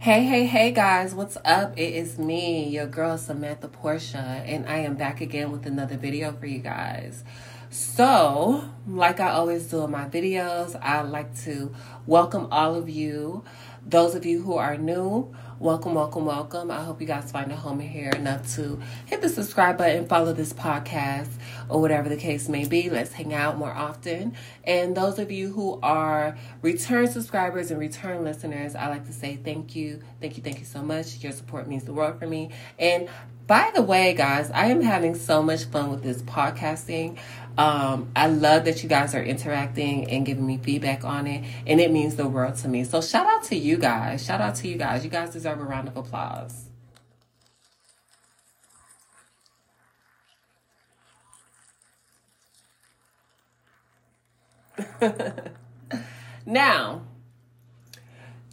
Hey, hey, hey, guys, what's up? It is me, your girl Samantha Portia, and I am back again with another video for you guys. So, like I always do in my videos, I like to welcome all of you. Those of you who are new, welcome, welcome, welcome. I hope you guys find a home in here enough to hit the subscribe button, follow this podcast, or whatever the case may be. Let's hang out more often. And those of you who are return subscribers and return listeners, I like to say thank you, thank you, thank you so much. Your support means the world for me. And by the way, guys, I am having so much fun with this podcasting. Um, I love that you guys are interacting and giving me feedback on it, and it means the world to me. So, shout out to you guys. Shout out to you guys. You guys deserve a round of applause. now,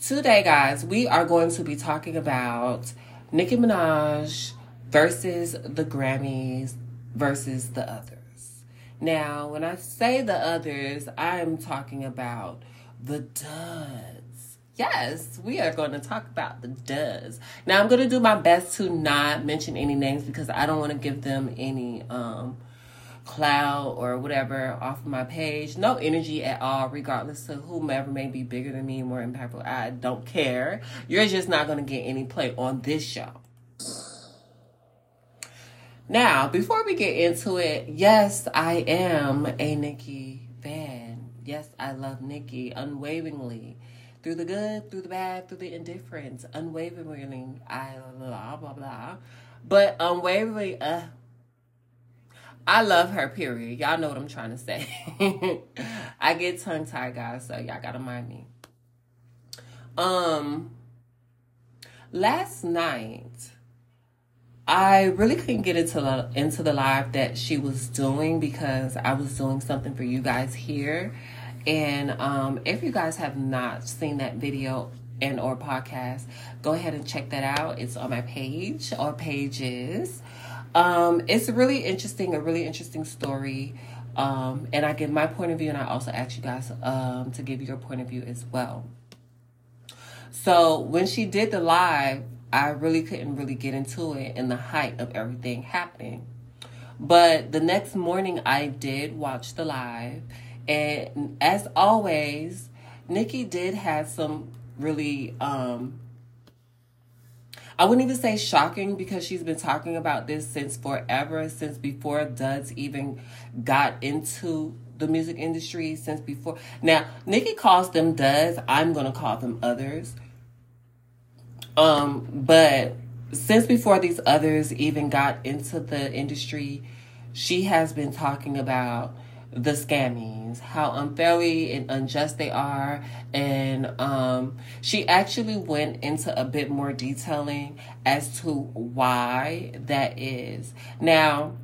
today, guys, we are going to be talking about Nicki Minaj versus the Grammys versus the others. Now, when I say the others, I'm talking about the duds. Yes, we are going to talk about the duds. Now, I'm going to do my best to not mention any names because I don't want to give them any um cloud or whatever off of my page. No energy at all, regardless of whomever may be bigger than me, more impactful. I don't care. You're just not going to get any play on this show. Now, before we get into it, yes, I am a Nicki fan. Yes, I love Nicki unwaveringly. Through the good, through the bad, through the indifference, unwaveringly, I blah blah blah. But unwaveringly, uh, I love her, period. Y'all know what I'm trying to say. I get tongue tied, guys, so y'all gotta mind me. Um last night I really couldn't get into the into the live that she was doing because I was doing something for you guys here. And um if you guys have not seen that video and or podcast, go ahead and check that out. It's on my page or pages. Um, it's really interesting, a really interesting story. Um, and I give my point of view, and I also ask you guys um, to give your point of view as well. So when she did the live, I really couldn't really get into it in the height of everything happening. But the next morning, I did watch the live, and as always, Nicki did have some really um, I wouldn't even say shocking because she's been talking about this since forever, since before Duds even got into the music industry, since before. Now, Nicki calls them Duds. I'm going to call them others. Um, but since before these others even got into the industry, she has been talking about the scammings, how unfairly and unjust they are. And um, she actually went into a bit more detailing as to why that is. Now,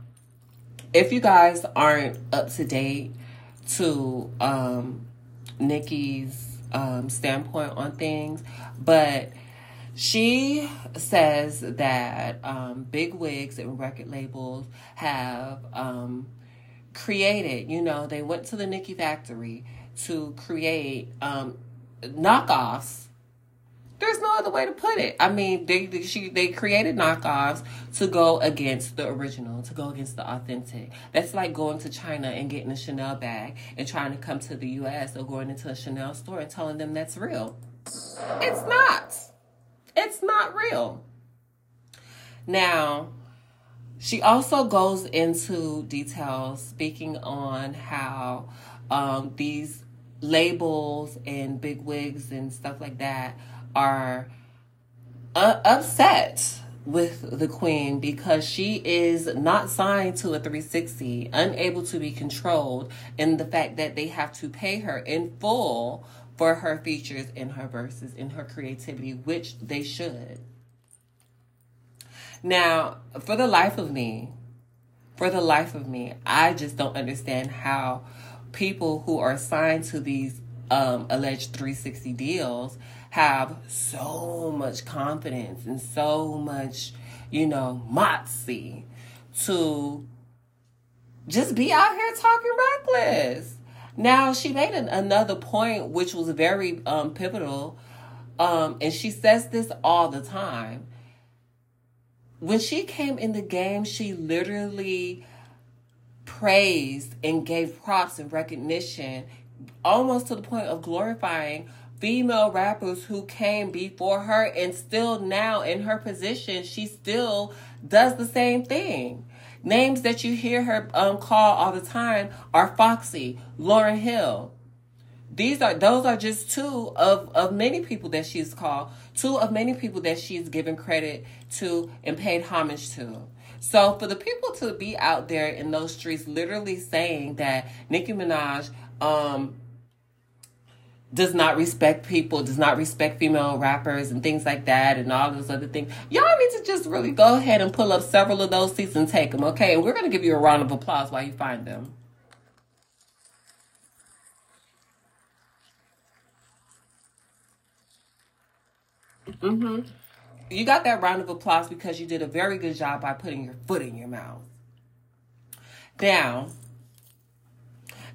if you guys aren't up to date to um, Nicki's um, standpoint on things, but she says that um, big wigs and record labels have um, created, you know, they went to the Nicki factory to create um, knockoffs. There's no other way to put it. I mean, they, they she they created knockoffs to go against the original, to go against the authentic. That's like going to China and getting a Chanel bag and trying to come to the U.S. or going into a Chanel store and telling them that's real. It's not. Real. Now, she also goes into details speaking on how um, these labels and big wigs and stuff like that are uh, upset with the queen because she is not signed to a 360, unable to be controlled, and the fact that they have to pay her in full for her features in her verses, in her creativity, which they should. Now, for the life of me, for the life of me, I just don't understand how people who are signed to these um, alleged 360 deals have so much confidence and so much, you know, moxie to just be out here talking reckless. Now, she made an, another point which was very um, pivotal um, and she says this all the time. When she came in the game, she literally praised and gave props and recognition, almost to the point of glorifying female rappers who came before her and still now in her position she still does the same thing names that you hear her um, call all the time are foxy Lauryn Hill. These are those are just two of of many people that she's called two of many people that she's given credit to and paid homage to. So for the people to be out there in those streets literally saying that Nicki Minaj um does not respect people, does not respect female rappers and things like that and all those other things. Y'all need to just really go ahead and pull up several of those seats and take them, okay? And we're going to give you a round of applause while you find them. Mm-hmm. You got that round of applause because you did a very good job by putting your foot in your mouth. Now,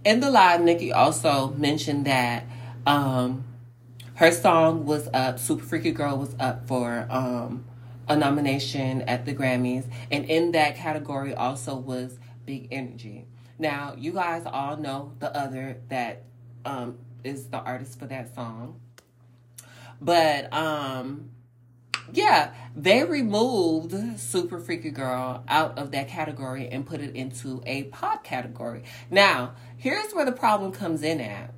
in the live, Nicki also mentioned that um, her song was up. Super Freaky Girl was up for um, a nomination at the Grammys, and in that category also was Big Energy. Now, you guys all know the other that um, is the artist for that song, but um, yeah, they removed Super Freaky Girl out of that category and put it into a pop category. Now, here's where the problem comes in at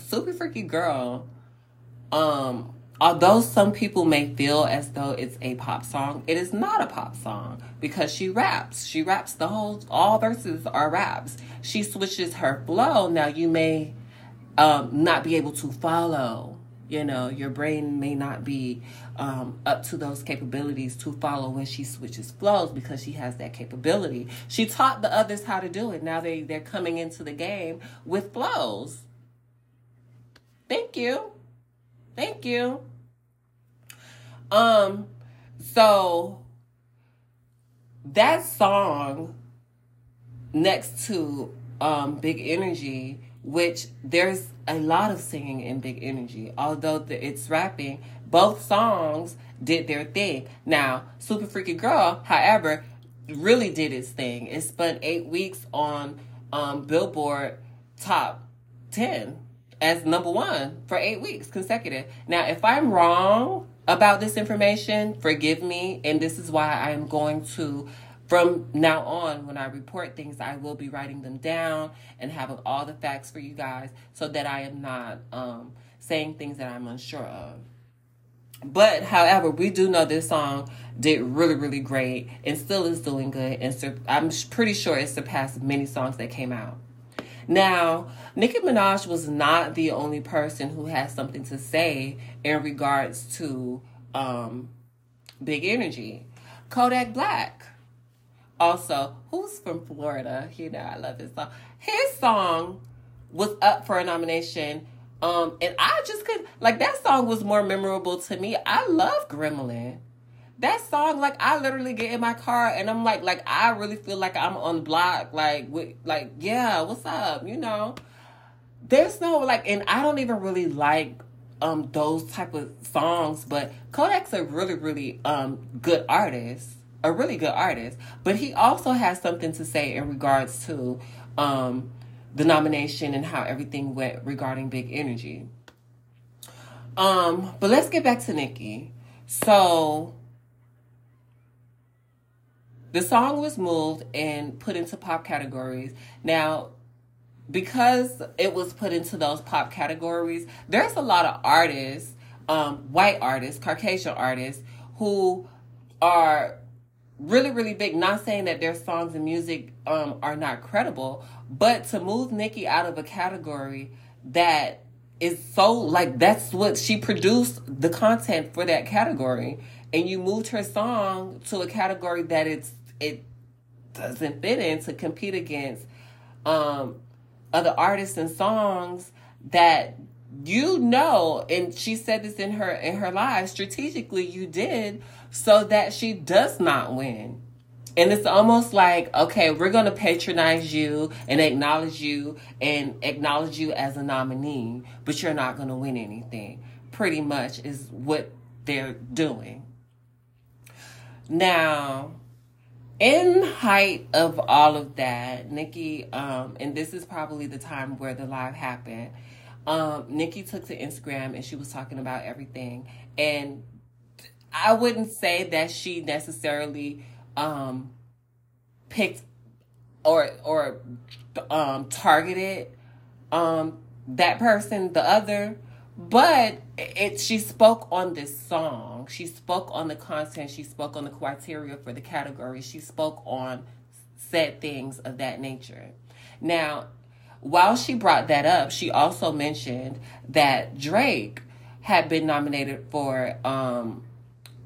Super Freaky Girl, um, although some people may feel as though it's a pop song, it is not a pop song because she raps. She raps the whole, all verses are raps. She switches her flow. Now, you may um, not be able to follow. You know, your brain may not be um, up to those capabilities to follow when she switches flows because she has that capability. She taught the others how to do it. Now they, they're coming into the game with flows. Thank you. Thank you. Um, so that song next to um Big Energy, which there's a lot of singing in Big Energy, although the, it's rapping, both songs did their thing. Now, Super Freaky Girl, however, really did its thing. It spent eight weeks on um, Billboard top 10 as number one for eight weeks consecutive. Now, if I'm wrong about this information, forgive me. And this is why I am going to, from now on, when I report things, I will be writing them down and having all the facts for you guys so that I am not um, saying things that I'm unsure of. But however, we do know this song did really, really great and still is doing good. And sur- I'm pretty sure it surpassed many songs that came out. Now, Nicki Minaj was not the only person who has something to say in regards to um, Big Energy. Kodak Black, also, who's from Florida, you know, I love his song. His song was up for a nomination. Um, and I just could like that song was more memorable to me. I love Gremlin that song, like I literally get in my car and I'm like, like I really feel like I'm on block, like with, like yeah, what's up, you know? There's no like, and I don't even really like um those type of songs, but Kodak's a really really um good artist, a really good artist, but he also has something to say in regards to um the nomination and how everything went regarding Big Energy. Um, but let's get back to Nicki. So the song was moved and put into pop categories. Now, because it was put into those pop categories, there's a lot of artists, um, white artists, Caucasian artists, who are really, really big. Not saying that their songs and music um, are not credible, but to move Nicki out of a category that is so like that's what she produced the content for that category, and you moved her song to a category that it's it doesn't fit in to compete against um, other artists and songs that you know. And she said this in her in her live. Strategically you did so that she does not win. And it's almost like okay we're going to patronize you and acknowledge you and acknowledge you as a nominee but you're not going to win anything. Pretty much is what they're doing. Now, in height of all of that, Nicki, um, and this is probably the time where the live happened. Um, Nicki took to Instagram and she was talking about everything. And I wouldn't say that she necessarily um, picked or or um, targeted um, that person, the other, but it she spoke on this song. She spoke on the content. She spoke on the criteria for the category. She spoke on said things of that nature. Now, while she brought that up, she also mentioned that Drake had been nominated for um,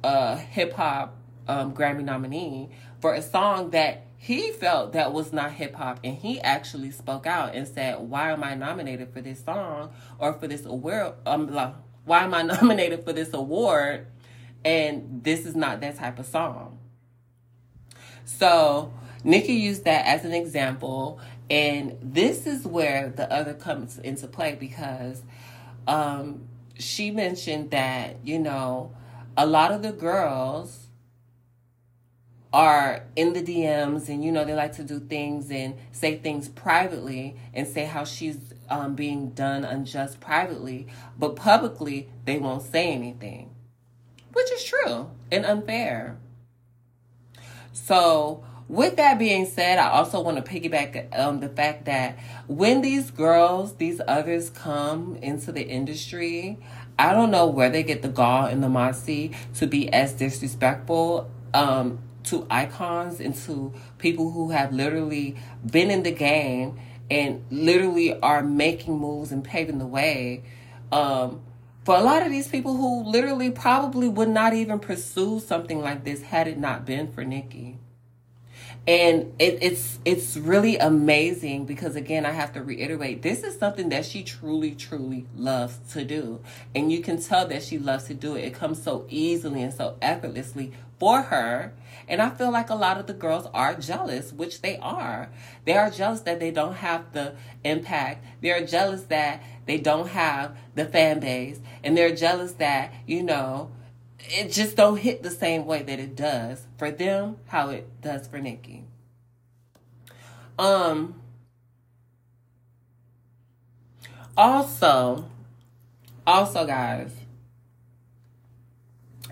a hip hop um, Grammy nominee for a song that he felt that was not hip hop and he actually spoke out and said why am i nominated for this song or for this award um why am i nominated for this award and this is not that type of song? So nicki used that as an example and this is where the other comes into play because um she mentioned that you know a lot of the girls are in the DMs and you know they like to do things and say things privately and say how she's um, being done unjust privately, but publicly they won't say anything, which is true and unfair. So, with that being said, I also want to piggyback um, the fact that when these girls, these others come into the industry, I don't know where they get the gall and the moxie to be as disrespectful um, to icons and to people who have literally been in the game and literally are making moves and paving the way. Um, for a lot of these people who literally probably would not even pursue something like this had it not been for Nicki and it, it's it's really amazing because again i have to reiterate this is something that she truly truly loves to do. And you can tell that she loves to do it. It comes so easily and so effortlessly for her and i feel like a lot of the girls are jealous which they are they are jealous that they don't have the impact they're jealous that they don't have the fan base and they're jealous that you know it just don't hit the same way that it does for them how it does for Nicki. Um also also guys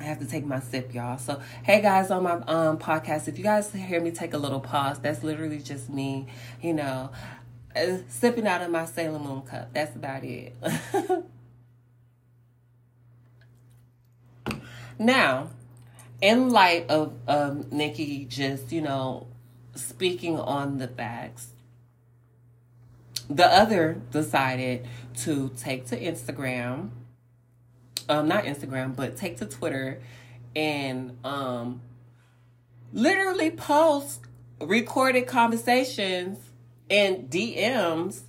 I have to take my sip, y'all. So, hey guys, on my um podcast, if you guys hear me take a little pause, that's literally just me, you know, uh, sipping out of my Sailor Moon cup. That's about it. Now, in light of um, Nicki just, you know, speaking on the facts, the other decided to take to Instagram, um, not Instagram, but take to Twitter and um, literally post recorded conversations and DMs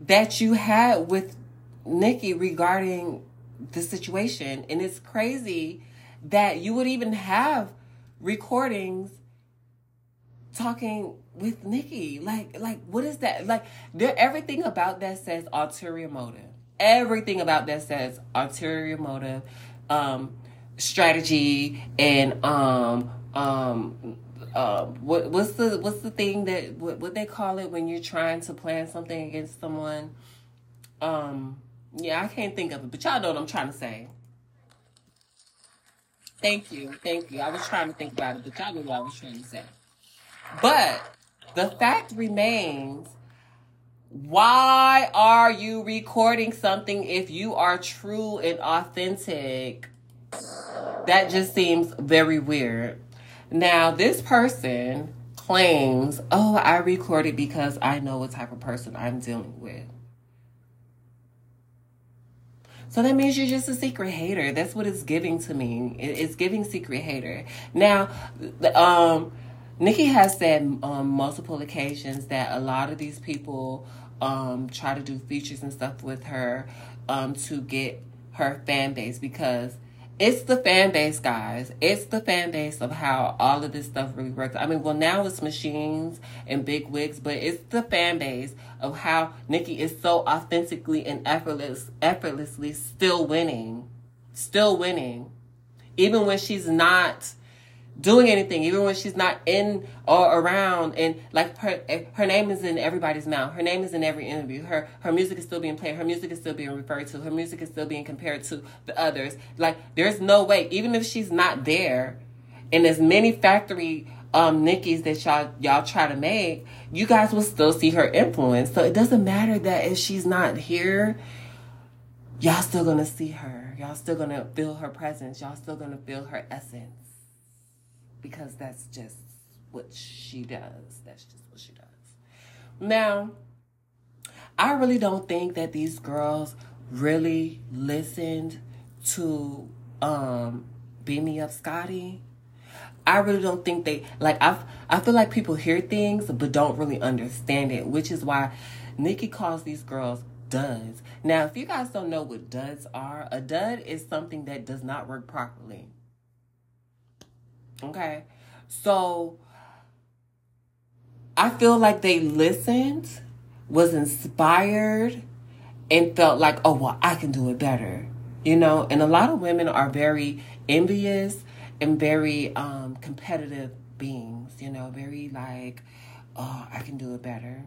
that you had with Nicki regarding the situation. And it's crazy that you would even have recordings talking with Nicki. Like, like what is that? Like, there everything about that says ulterior motive. Everything about that says ulterior motive, um, strategy, and um, um, uh, what what's the what's the thing that what what they call it when you're trying to plan something against someone? Um, yeah, I can't think of it, but y'all know what I'm trying to say. Thank you. Thank you. I was trying to think about it, but y'all know what I was trying to say. But the fact remains why are you recording something if you are true and authentic? That just seems very weird. Now, this person claims, oh, I recorded because I know what type of person I'm dealing with. So that means you're just a secret hater. That's what it's giving to me. It's giving secret hater. Now, um, Nicki has said on multiple occasions that a lot of these people um, try to do features and stuff with her um, to get her fan base because it's the fan base, guys. It's the fan base of how all of this stuff really works. I mean, well, now it's machines and big wigs, but it's the fan base of how Nicki is so authentically and effortless, effortlessly still winning, still winning, even when she's not doing anything, even when she's not in or around. And like her, her name is in everybody's mouth. Her name is in every interview. Her her music is still being played. Her music is still being referred to. Her music is still being compared to the others. Like there's no way, even if she's not there, and as many factory um Nicki's that y'all y'all try to make, you guys will still see her influence. So it doesn't matter that if she's not here, y'all still gonna see her. Y'all still gonna feel her presence. Y'all still gonna feel her essence because that's just what she does. That's just what she does. Now, I really don't think that these girls really listened to um Beam Me Up Scotty. I really don't think they like I I feel like people hear things but don't really understand it, which is why Nicki calls these girls duds. Now, if you guys don't know what duds are, a dud is something that does not work properly. Okay. So I feel like they listened, was inspired, and felt like, oh, well, I can do it better. You know, and a lot of women are very envious and very um, competitive beings, you know, very like, oh, I can do it better.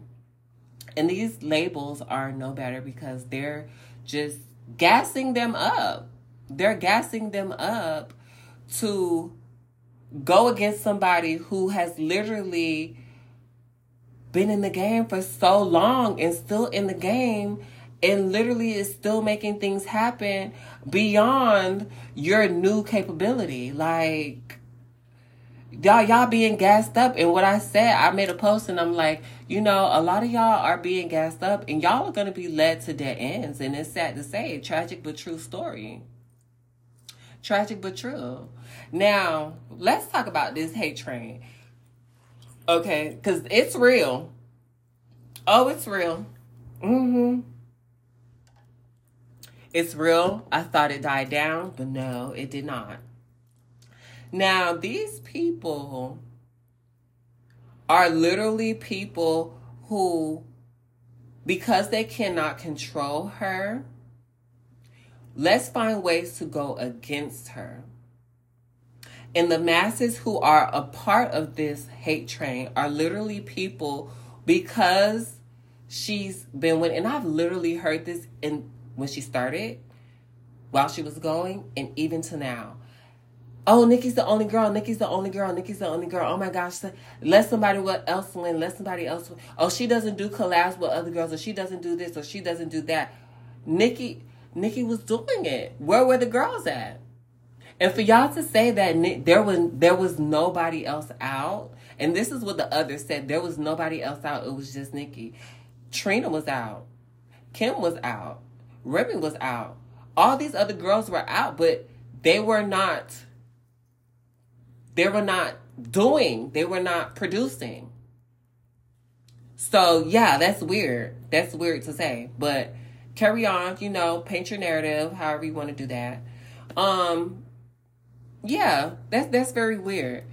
And these labels are no better because they're just gassing them up. They're gassing them up to go against somebody who has literally been in the game for so long and still in the game and literally is still making things happen beyond your new capability. Like y'all y'all being gassed up and what I said, I made a post and I'm like, you know, a lot of y'all are being gassed up and y'all are gonna be led to dead ends and it's sad to say, tragic but true story. Tragic but true. Now, let's talk about this hate train. Okay, because it's real. Oh, it's real. Mm-hmm. It's real. I thought it died down, but no, it did not. Now, these people are literally people who, because they cannot control her, let's find ways to go against her. And the masses who are a part of this hate train are literally people because she's been with, and I've literally heard this in when she started, while she was going, and even to now. Oh, Nicki's the only girl. Nicki's the only girl. Nicki's the only girl. Oh my gosh. Let somebody else win. Let somebody else win. Oh, she doesn't do collabs with other girls, or she doesn't do this, or she doesn't do that. Nicki, Nicki was doing it. Where were the girls at? And for y'all to say that there was there was nobody else out, and this is what the others said, there was nobody else out. It was just Nicki. Trina was out. Kim was out. Remy was out. All these other girls were out, but they were not. They were not doing. They were not producing. So yeah, that's weird. That's weird to say, but carry on. You know, paint your narrative, however you want to do that. Um, yeah, that's that's very weird.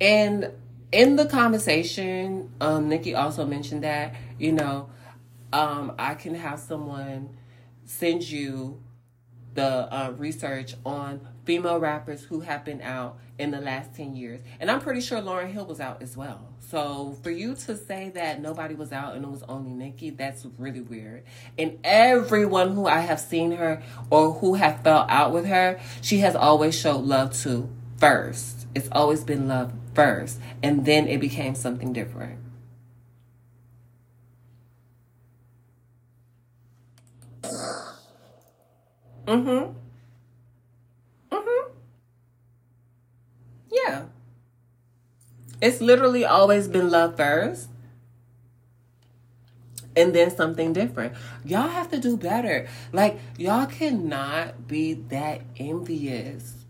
And in the conversation, um, Nicki also mentioned that you know, um, I can have someone send you the uh, research on female rappers who have been out in the last 10 years. And I'm pretty sure Lauryn Hill was out as well. So for you to say that nobody was out and it was only Nicki, that's really weird. And everyone who I have seen her or who have fell out with her, she has always showed love to first. It's always been love first. And then it became something different. Mm-hmm. Yeah. It's literally always been love first. And then something different. Y'all have to do better. Like, y'all cannot be that envious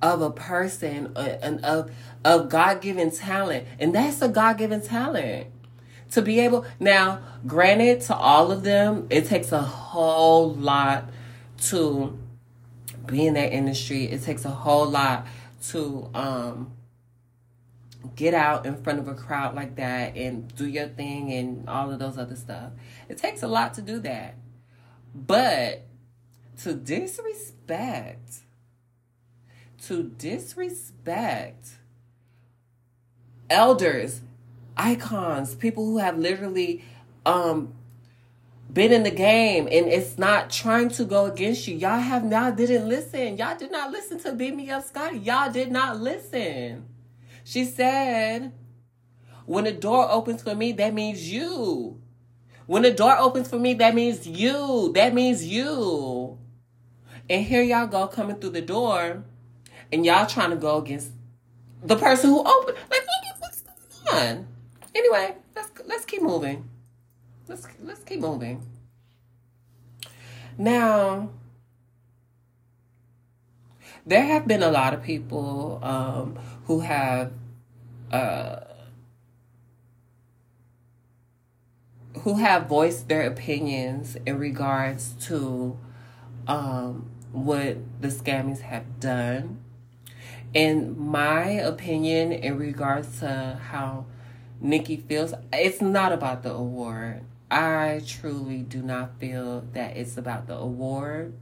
of a person uh, and of of God-given talent. And that's a God-given talent. To be able now, granted to all of them, it takes a whole lot to be in that industry. It takes a whole lot to um get out in front of a crowd like that and do your thing and all of those other stuff. It takes a lot to do that. But to disrespect, to disrespect elders, icons, people who have literally um been in the game and it's not trying to go against you. Y'all have y'all didn't listen. Y'all did not listen to Beam Me Up Scotty. Y'all did not listen. She said, when the door opens for me, that means you. When the door opens for me, that means you. That means you. And here y'all go coming through the door and y'all trying to go against the person who opened. Like, what's going on? Anyway, let's let's keep moving. Let's let's keep moving. Now, there have been a lot of people um, who have uh, who have voiced their opinions in regards to um, what the scammies have done. In my opinion, in regards to how Nicki feels, it's not about the award. I truly do not feel that it's about the award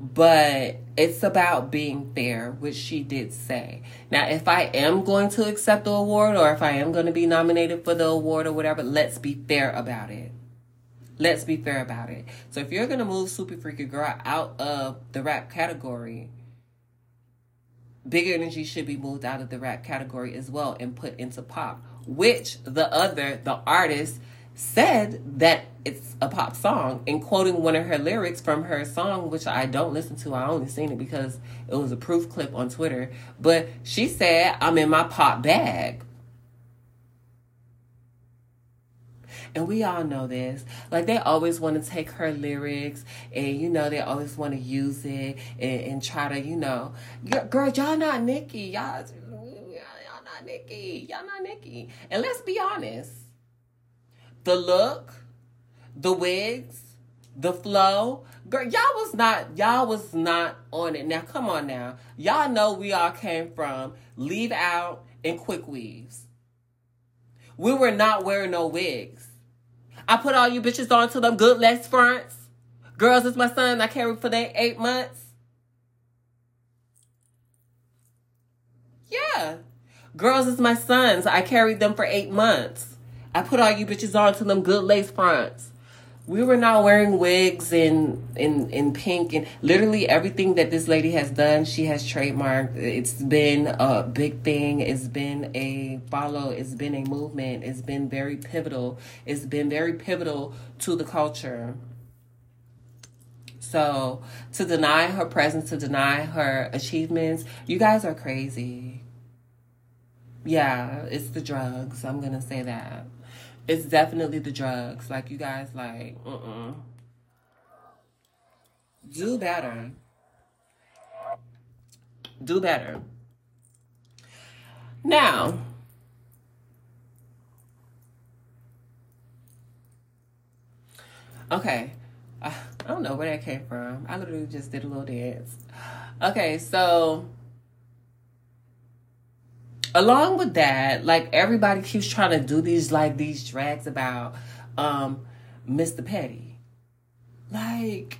but it's about being fair, which she did say. Now, if I am going to accept the award or if I am going to be nominated for the award or whatever, let's be fair about it. Let's be fair about it. So if you're going to move Super Freaky Girl out of the rap category, Big Energy should be moved out of the rap category as well and put into pop, which the other, the artist, said that it's a pop song and quoting one of her lyrics from her song, which I don't listen to. I only seen it because it was a proof clip on Twitter. But she said, I'm in my pop bag. And we all know this. Like they always want to take her lyrics and you know they always want to use it and, and try to, you know, girl, y'all not Nicki. Y'all, y'all not Nicki. Y'all not Nicki. And let's be honest the look, the wigs, the flow. Girl, y'all was not y'all was not on it. Now come on now. Y'all know we all came from leave out and quick weaves. We were not wearing no wigs. I put all you bitches on to them good lace fronts. Girls is my son I carried for that eight months. Yeah. Girls is my sons. I carried them for eight months. I put all you bitches on to them good lace fronts. We were not wearing wigs in in in pink and literally everything that this lady has done, she has trademarked. It's been a big thing. It's been a follow. It's been a movement. It's been very pivotal. It's been very pivotal to the culture. So to deny her presence, to deny her achievements, you guys are crazy. Yeah, it's the drugs. I'm gonna say that it's definitely the drugs. Like you guys, like, uh-uh. Do better. Do better. Now, okay. Uh, I don't know where that came from. I literally just did a little dance. Okay, so along with that, like everybody keeps trying to do these like these drags about um Mr. Petty. Like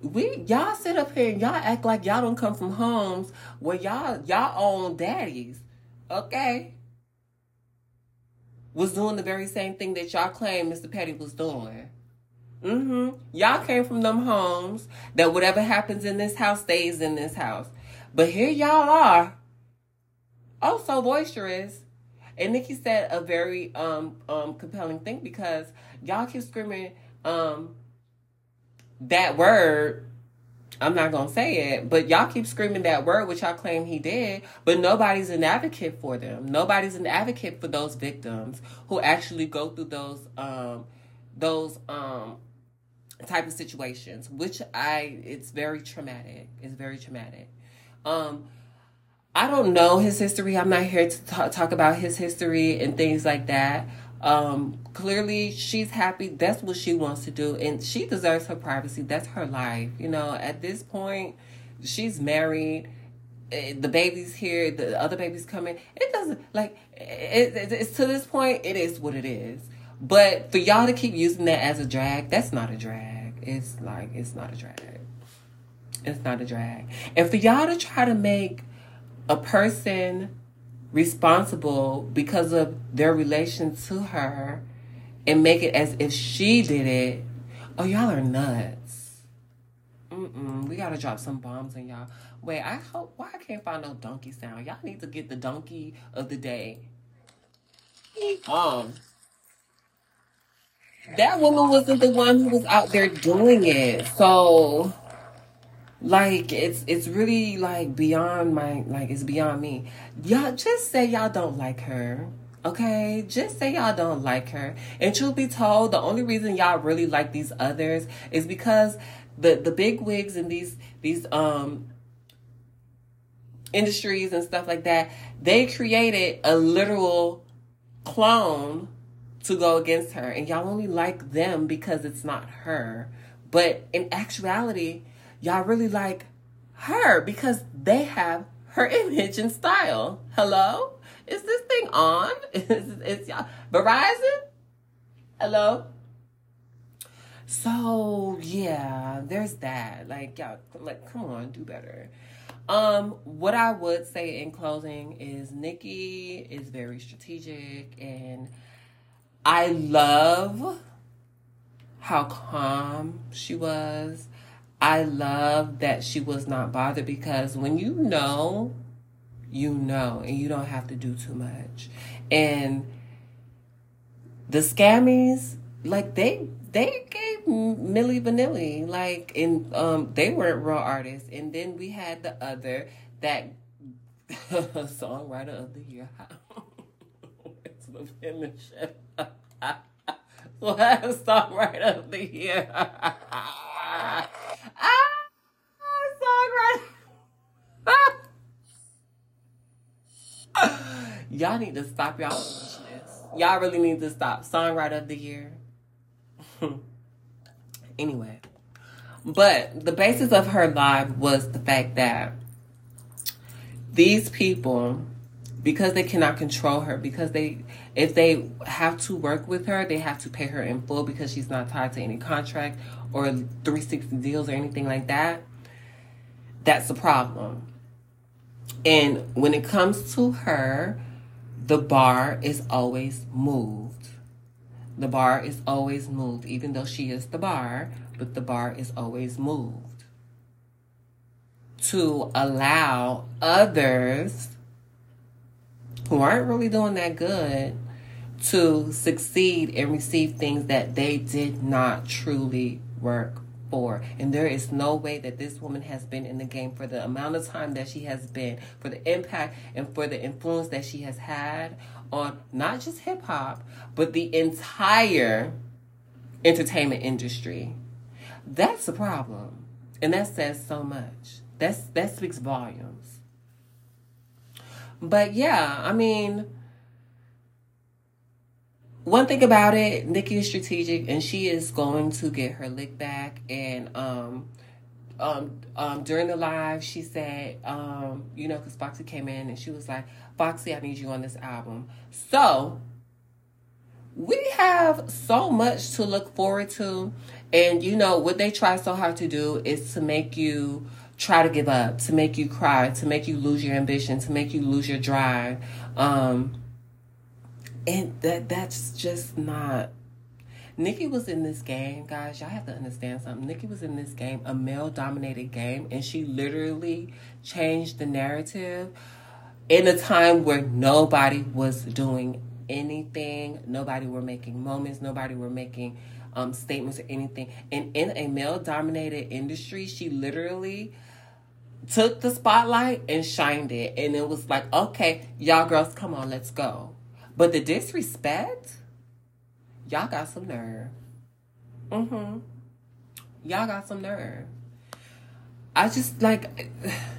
we y'all sit up here and y'all act like y'all don't come from homes where y'all y'all own daddies. Okay. Was doing the very same thing that y'all claim Mr. Petty was doing. Mm-hmm. Y'all came from them homes that whatever happens in this house stays in this house. But here y'all are oh so boisterous. And Nicki said a very um um compelling thing because y'all keep screaming um that word. I'm not gonna say it, but y'all keep screaming that word, which y'all claim he did, but nobody's an advocate for them. Nobody's an advocate for those victims who actually go through those um those um type of situations, which I it's very traumatic. It's very traumatic. Um I don't know his history. I'm not here to talk, talk about his history and things like that. Um, clearly, she's happy. That's what she wants to do, and she deserves her privacy. That's her life. You know, at this point, she's married. Eh, the baby's here. The other baby's coming. It doesn't like it, it, it's to this point. It is what it is. But for y'all to keep using that as a drag, that's not a drag. It's like it's not a drag. It's not a drag. And for y'all to try to make a person responsible because of their relation to her and make it as if she did it, oh, y'all are nuts. Mm-mm, we gotta drop some bombs on y'all. Wait, I hope why I can't find no donkey sound. Y'all need to get the donkey of the day. Um, that woman wasn't the one who was out there doing it, so like it's it's really like beyond my like it's beyond me. Y'all just say y'all don't like her okay? Just say y'all don't like her. And truth be told the only reason y'all really like these others is because the the big wigs and these these um industries and stuff like that they created a literal clone to go against her. And y'all only like them because it's not her. But in actuality y'all really like her because they have her image and style. Hello? Is this thing on? Is, is y'all Verizon? Hello? So yeah, there's that. Like y'all like come on, do better. Um, what I would say in closing is Nicki is very strategic and I love how calm she was I love that she was not bothered because when you know, you know, and you don't have to do too much. And the scammies, like they they gave Milli Vanilli, like and um they weren't real artists. And then we had the other that songwriter of the year. it's the finish. what songwriter of the year? y'all need to stop y'all. Y'all really need to stop. Songwriter of the year. anyway. But the basis of her live was the fact that these people, because they cannot control her, because they, if they have to work with her, they have to pay her in full because she's not tied to any contract or 360 deals or anything like that, that's a problem. And when it comes to her, the bar is always moved. The bar is always moved, even though she is the bar, but the bar is always moved to allow others who aren't really doing that good to succeed and receive things that they did not truly work for. And there is no way that this woman has been in the game for the amount of time that she has been, for the impact and for the influence that she has had on not just hip hop, but the entire entertainment industry. That's a problem. And that says so much. That's that speaks volumes. But yeah, I mean, one thing about it, Nicki is strategic and she is going to get her lick back. And um, um, um, during the live, she said, um, you know, because Foxy came in and she was like, Foxy, I need you on this album. So we have so much to look forward to. And, you know, what they try so hard to do is to make you try to give up, to make you cry, to make you lose your ambition, to make you lose your drive. Um, and that that's just not Nicki was in this game, guys. Y'all have to understand something. Nicki was in this game, a male dominated game, and she literally changed the narrative in a time where nobody was doing anything, nobody were making moments, nobody were making um, statements or anything. And in a male dominated industry, she literally took the spotlight and shined it. And it was like, okay, y'all girls, come on, let's go. But the disrespect, y'all got some nerve. Mm-hmm. Y'all got some nerve. I just like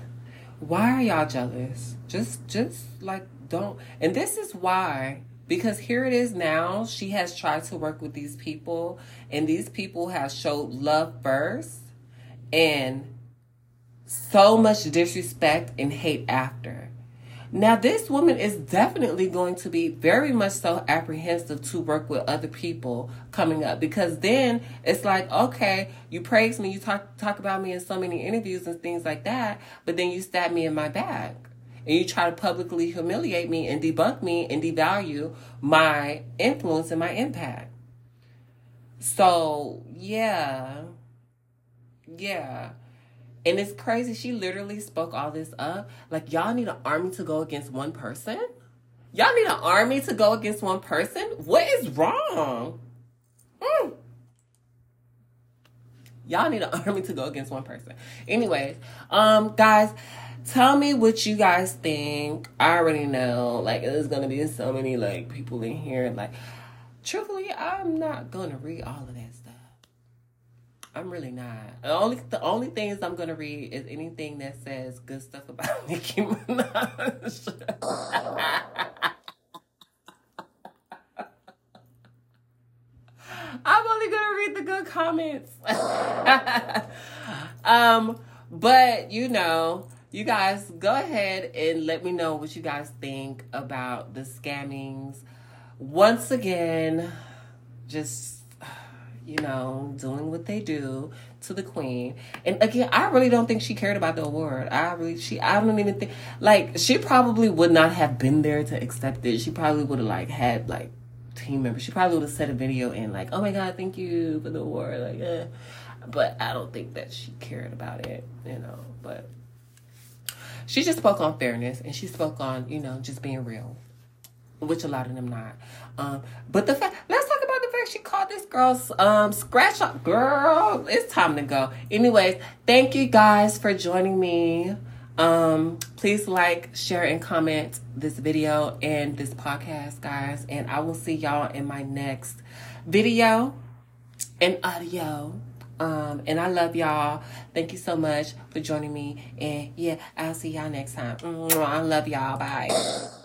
why are y'all jealous? Just just like don't and this is why because here it is now. She has tried to work with these people, and these people have showed love first and so much disrespect and hate after. Now, this woman is definitely going to be very much so apprehensive to work with other people coming up because then it's like, okay, you praise me, you talk talk about me in so many interviews and things like that, but then you stab me in my back and you try to publicly humiliate me and debunk me and devalue my influence and my impact. So, yeah. Yeah. And it's crazy. She literally spoke all this up. Like, y'all need an army to go against one person? Y'all need an army to go against one person? What is wrong? Mm. Y'all need an army to go against one person. Anyways, um, guys, tell me what you guys think. I already know. Like, there's gonna be so many like people in here. Like, truthfully, I'm not gonna read all of that I'm really not. The only the only things I'm gonna read is anything that says good stuff about Nicki Minaj. I'm only gonna read the good comments. um, but you know, you guys go ahead and let me know what you guys think about the scammings. Once again, just you know, doing what they do to the queen. And again, I really don't think she cared about the award. I really, she, I don't even think, like, she probably would not have been there to accept it. She probably would have, like, had, like, team members. She probably would have set a video in, like, oh my God, thank you for the award. Like, eh. But I don't think that she cared about it, you know, but she just spoke on fairness and she spoke on, you know, just being real, which a lot of them not. Um, but the fact, let's talk about the fact she called this girl um, scratch up. Girl, it's time to go. Anyways, thank you guys for joining me. Um, please like, share, and comment this video and this podcast, guys. And I will see y'all in my next video and audio. Um, and I love y'all. Thank you so much for joining me. And yeah, I'll see y'all next time. I love y'all. Bye.